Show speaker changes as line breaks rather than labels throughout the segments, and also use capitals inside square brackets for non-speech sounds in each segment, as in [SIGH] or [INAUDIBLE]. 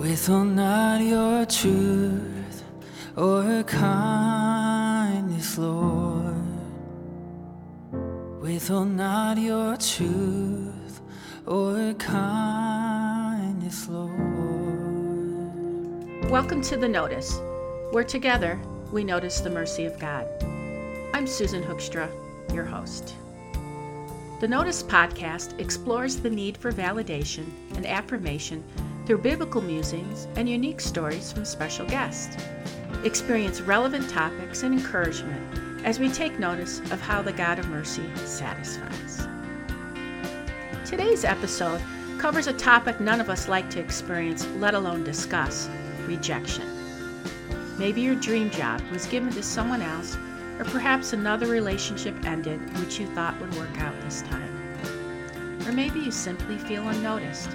Withhold not your truth or kindness, Lord. Withhold not your truth or kindness, Lord.
Welcome to The Notice, where together we notice the mercy of God. I'm Susan Hoekstra, your host. The Notice podcast explores the need for validation and affirmation through biblical musings and unique stories from special guests. Experience relevant topics and encouragement as we take notice of how the God of mercy satisfies. Today's episode covers a topic none of us like to experience, let alone discuss rejection. Maybe your dream job was given to someone else, or perhaps another relationship ended which you thought would work out this time. Or maybe you simply feel unnoticed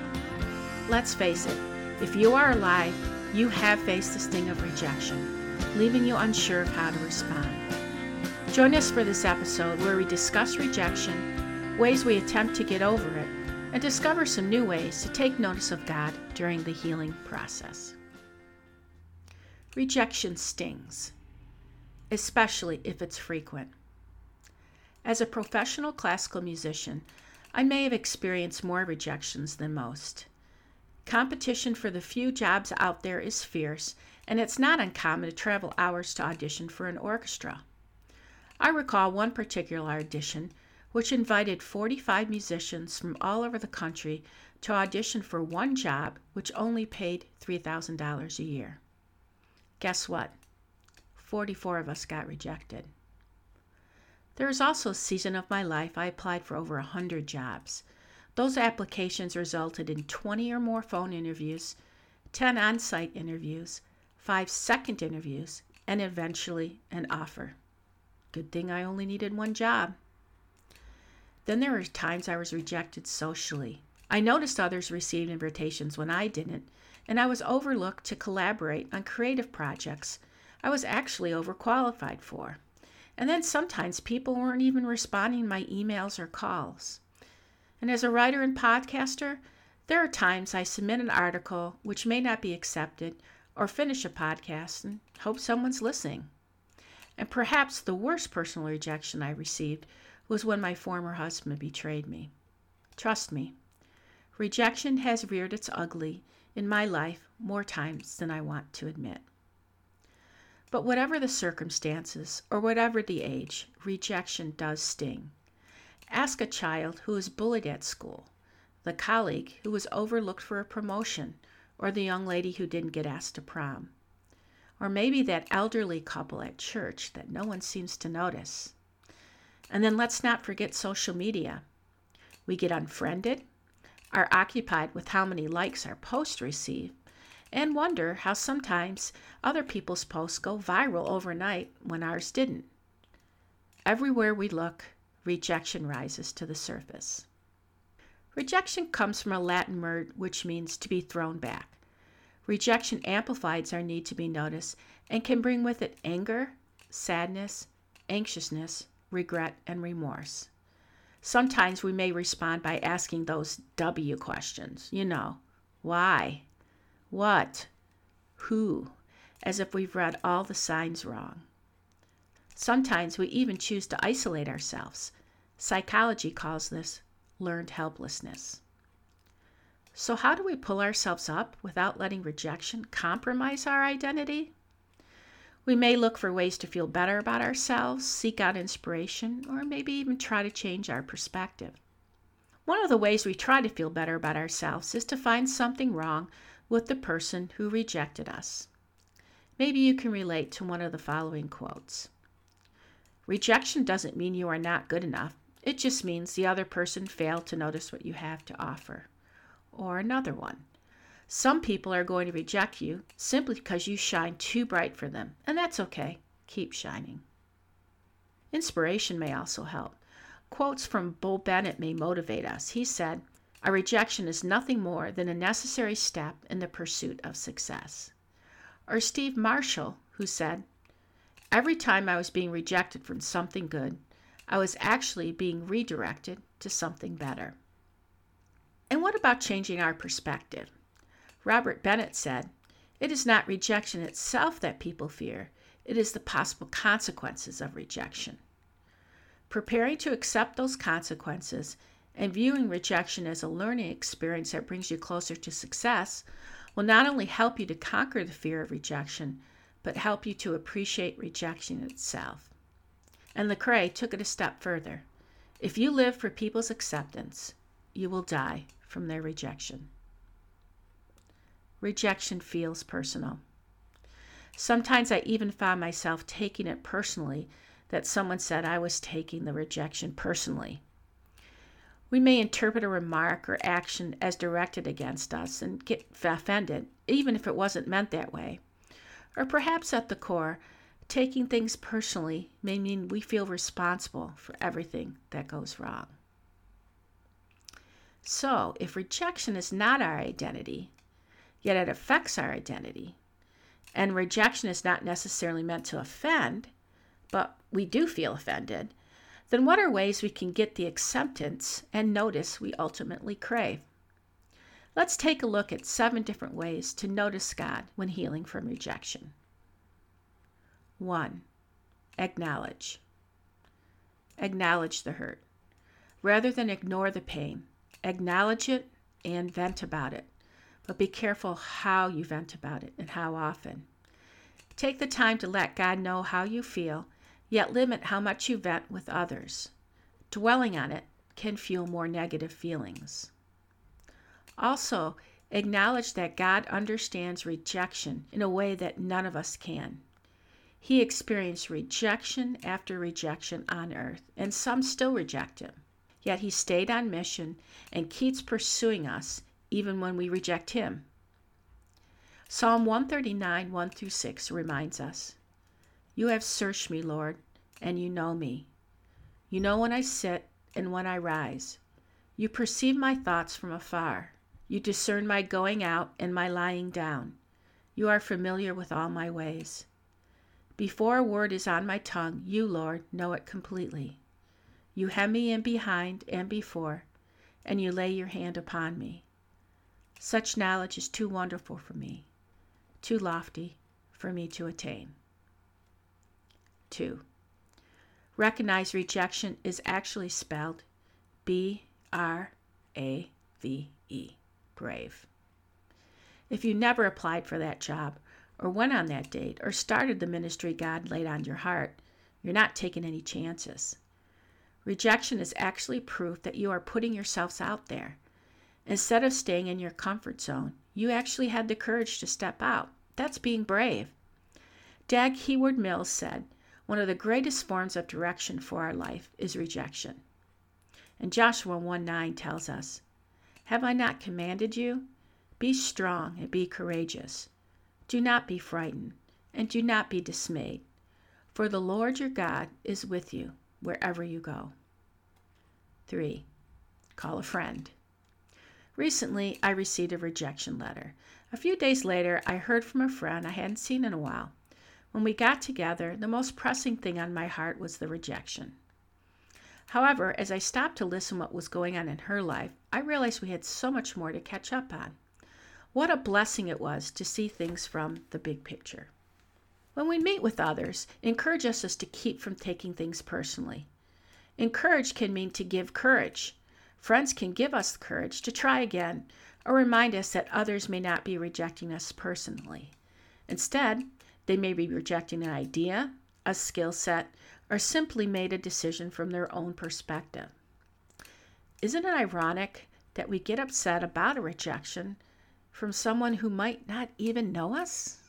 Let's face it, if you are alive, you have faced the sting of rejection, leaving you unsure of how to respond. Join us for this episode where we discuss rejection, ways we attempt to get over it, and discover some new ways to take notice of God during the healing process. Rejection stings, especially if it's frequent. As a professional classical musician, I may have experienced more rejections than most. Competition for the few jobs out there is fierce, and it's not uncommon to travel hours to audition for an orchestra. I recall one particular audition which invited 45 musicians from all over the country to audition for one job which only paid $3,000 a year. Guess what? 44 of us got rejected. There was also a season of my life I applied for over 100 jobs. Those applications resulted in 20 or more phone interviews, 10 on site interviews, 5 second interviews, and eventually an offer. Good thing I only needed one job. Then there were times I was rejected socially. I noticed others received invitations when I didn't, and I was overlooked to collaborate on creative projects I was actually overqualified for. And then sometimes people weren't even responding my emails or calls. And as a writer and podcaster, there are times I submit an article which may not be accepted or finish a podcast and hope someone's listening. And perhaps the worst personal rejection I received was when my former husband betrayed me. Trust me, rejection has reared its ugly in my life more times than I want to admit. But whatever the circumstances or whatever the age, rejection does sting. Ask a child who is bullied at school, the colleague who was overlooked for a promotion, or the young lady who didn't get asked to prom. Or maybe that elderly couple at church that no one seems to notice. And then let's not forget social media. We get unfriended, are occupied with how many likes our posts receive, and wonder how sometimes other people's posts go viral overnight when ours didn't. Everywhere we look, rejection rises to the surface. Rejection comes from a Latin word which means to be thrown back. Rejection amplifies our need to be noticed and can bring with it anger, sadness, anxiousness, regret, and remorse. Sometimes we may respond by asking those W questions, you know, why, what, who, as if we've read all the signs wrong. Sometimes we even choose to isolate ourselves. Psychology calls this learned helplessness. So, how do we pull ourselves up without letting rejection compromise our identity? We may look for ways to feel better about ourselves, seek out inspiration, or maybe even try to change our perspective. One of the ways we try to feel better about ourselves is to find something wrong with the person who rejected us. Maybe you can relate to one of the following quotes Rejection doesn't mean you are not good enough. It just means the other person failed to notice what you have to offer. Or another one. Some people are going to reject you simply because you shine too bright for them, and that's okay. Keep shining. Inspiration may also help. Quotes from Bo Bennett may motivate us. He said, A rejection is nothing more than a necessary step in the pursuit of success. Or Steve Marshall, who said, Every time I was being rejected from something good, I was actually being redirected to something better. And what about changing our perspective? Robert Bennett said, It is not rejection itself that people fear, it is the possible consequences of rejection. Preparing to accept those consequences and viewing rejection as a learning experience that brings you closer to success will not only help you to conquer the fear of rejection, but help you to appreciate rejection itself. And Lecrae took it a step further. If you live for people's acceptance, you will die from their rejection. Rejection feels personal. Sometimes I even found myself taking it personally that someone said I was taking the rejection personally. We may interpret a remark or action as directed against us and get offended, even if it wasn't meant that way. Or perhaps at the core, taking things personally may mean we feel responsible for everything that goes wrong. So, if rejection is not our identity, yet it affects our identity, and rejection is not necessarily meant to offend, but we do feel offended, then what are ways we can get the acceptance and notice we ultimately crave? Let's take a look at seven different ways to notice God when healing from rejection. 1. Acknowledge. Acknowledge the hurt. Rather than ignore the pain, acknowledge it and vent about it. But be careful how you vent about it and how often. Take the time to let God know how you feel, yet limit how much you vent with others. Dwelling on it can fuel more negative feelings. Also, acknowledge that God understands rejection in a way that none of us can. He experienced rejection after rejection on earth, and some still reject him. Yet he stayed on mission and keeps pursuing us even when we reject him. Psalm 139, 1 through 6 reminds us You have searched me, Lord, and you know me. You know when I sit and when I rise. You perceive my thoughts from afar. You discern my going out and my lying down. You are familiar with all my ways. Before a word is on my tongue, you, Lord, know it completely. You hem me in behind and before, and you lay your hand upon me. Such knowledge is too wonderful for me, too lofty for me to attain. 2. Recognize rejection is actually spelled B R A V E, brave. If you never applied for that job, or went on that date or started the ministry God laid on your heart, you're not taking any chances. Rejection is actually proof that you are putting yourselves out there. Instead of staying in your comfort zone, you actually had the courage to step out. That's being brave. Dag Heward-Mills said, One of the greatest forms of direction for our life is rejection. And Joshua 1 9 tells us, Have I not commanded you? Be strong and be courageous. Do not be frightened, and do not be dismayed, for the Lord your God is with you wherever you go. 3. Call a friend. Recently, I received a rejection letter. A few days later, I heard from a friend I hadn't seen in a while. When we got together, the most pressing thing on my heart was the rejection. However, as I stopped to listen what was going on in her life, I realized we had so much more to catch up on. What a blessing it was to see things from the big picture. When we meet with others, encourage us to keep from taking things personally. Encourage can mean to give courage. Friends can give us courage to try again or remind us that others may not be rejecting us personally. Instead, they may be rejecting an idea, a skill set, or simply made a decision from their own perspective. Isn't it ironic that we get upset about a rejection from someone who might not even know us?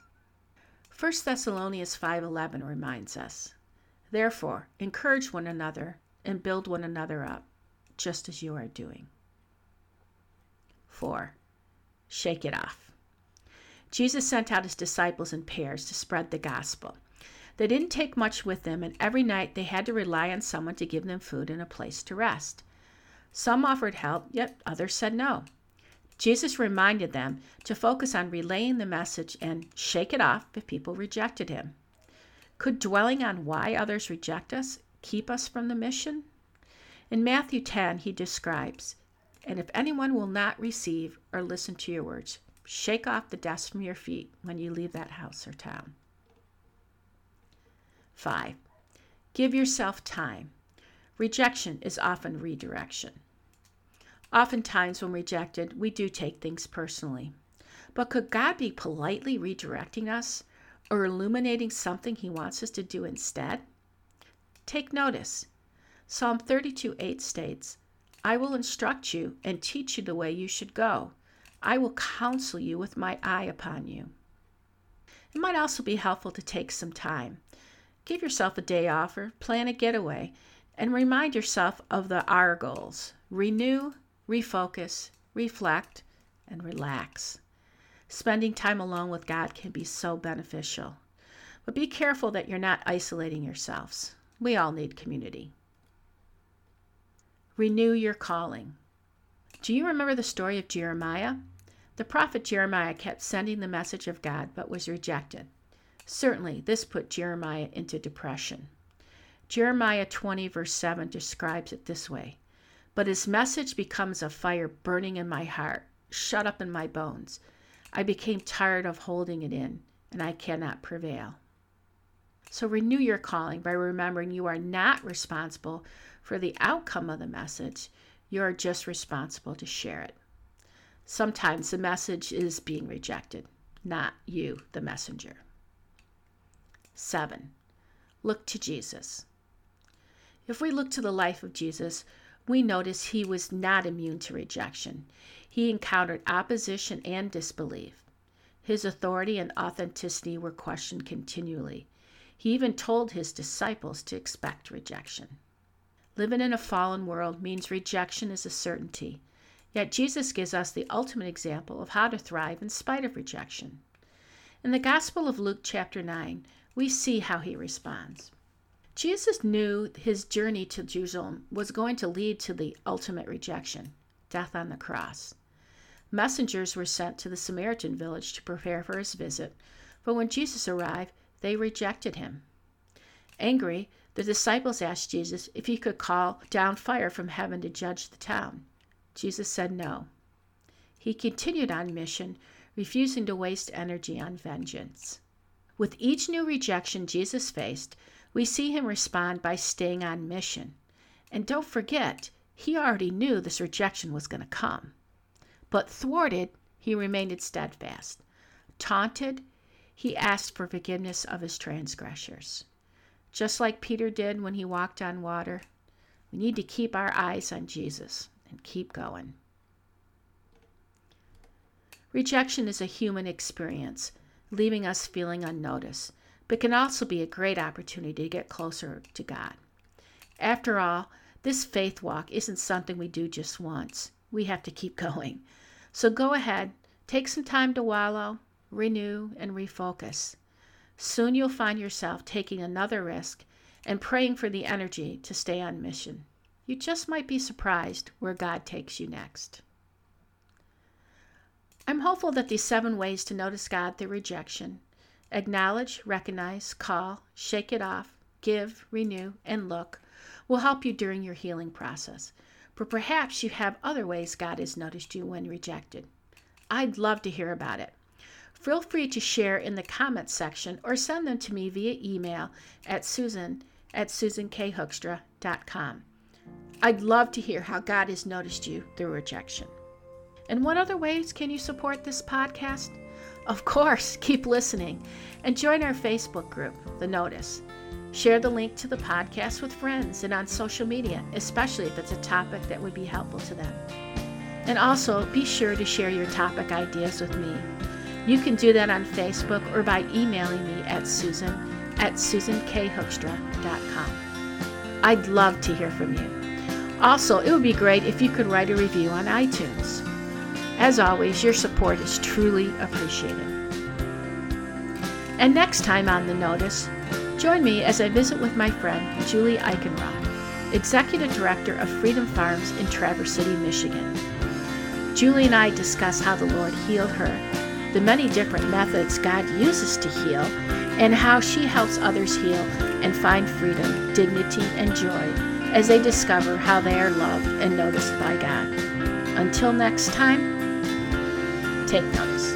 1 Thessalonians 5:11 reminds us, "Therefore, encourage one another and build one another up, just as you are doing." 4. Shake it off. Jesus sent out his disciples in pairs to spread the gospel. They didn't take much with them, and every night they had to rely on someone to give them food and a place to rest. Some offered help, yet others said no. Jesus reminded them to focus on relaying the message and shake it off if people rejected him. Could dwelling on why others reject us keep us from the mission? In Matthew 10, he describes, And if anyone will not receive or listen to your words, Shake off the dust from your feet when you leave that house or town. Five, give yourself time. Rejection is often redirection. Oftentimes, when rejected, we do take things personally. But could God be politely redirecting us or illuminating something He wants us to do instead? Take notice. Psalm 32 8 states, I will instruct you and teach you the way you should go. I will counsel you with my eye upon you. It might also be helpful to take some time. Give yourself a day off or plan a getaway and remind yourself of the R goals renew, refocus, reflect, and relax. Spending time alone with God can be so beneficial. But be careful that you're not isolating yourselves. We all need community. Renew your calling. Do you remember the story of Jeremiah? The prophet Jeremiah kept sending the message of God but was rejected. Certainly, this put Jeremiah into depression. Jeremiah 20, verse 7 describes it this way But his message becomes a fire burning in my heart, shut up in my bones. I became tired of holding it in, and I cannot prevail. So renew your calling by remembering you are not responsible for the outcome of the message, you are just responsible to share it. Sometimes the message is being rejected, not you, the messenger. 7. Look to Jesus. If we look to the life of Jesus, we notice he was not immune to rejection. He encountered opposition and disbelief. His authority and authenticity were questioned continually. He even told his disciples to expect rejection. Living in a fallen world means rejection is a certainty. Yet Jesus gives us the ultimate example of how to thrive in spite of rejection. In the Gospel of Luke, chapter 9, we see how he responds. Jesus knew his journey to Jerusalem was going to lead to the ultimate rejection death on the cross. Messengers were sent to the Samaritan village to prepare for his visit, but when Jesus arrived, they rejected him. Angry, the disciples asked Jesus if he could call down fire from heaven to judge the town. Jesus said no. He continued on mission, refusing to waste energy on vengeance. With each new rejection Jesus faced, we see him respond by staying on mission. And don't forget, he already knew this rejection was going to come. But thwarted, he remained steadfast. Taunted, he asked for forgiveness of his transgressors just like Peter did when he walked on water. We need to keep our eyes on Jesus and keep going. Rejection is a human experience, leaving us feeling unnoticed, but can also be a great opportunity to get closer to God. After all, this faith walk isn't something we do just once. We have to keep [LAUGHS] going. So go ahead, take some time to wallow, renew, and refocus. Soon you'll find yourself taking another risk and praying for the energy to stay on mission. You just might be surprised where God takes you next. I'm hopeful that these seven ways to notice God through rejection acknowledge, recognize, call, shake it off, give, renew, and look will help you during your healing process. But perhaps you have other ways God has noticed you when rejected. I'd love to hear about it. Feel free to share in the comments section or send them to me via email at susan at susankhoekstra.com. I'd love to hear how God has noticed you through rejection. And what other ways can you support this podcast? Of course, [LAUGHS] keep listening and join our Facebook group, The Notice. Share the link to the podcast with friends and on social media, especially if it's a topic that would be helpful to them. And also, be sure to share your topic ideas with me you can do that on Facebook or by emailing me at susan at susankhoekstra.com. I'd love to hear from you. Also, it would be great if you could write a review on iTunes. As always, your support is truly appreciated. And next time on The Notice, join me as I visit with my friend Julie Eichenroth, Executive Director of Freedom Farms in Traverse City, Michigan. Julie and I discuss how the Lord healed her the many different methods God uses to heal, and how she helps others heal and find freedom, dignity, and joy as they discover how they are loved and noticed by God. Until next time, take notice.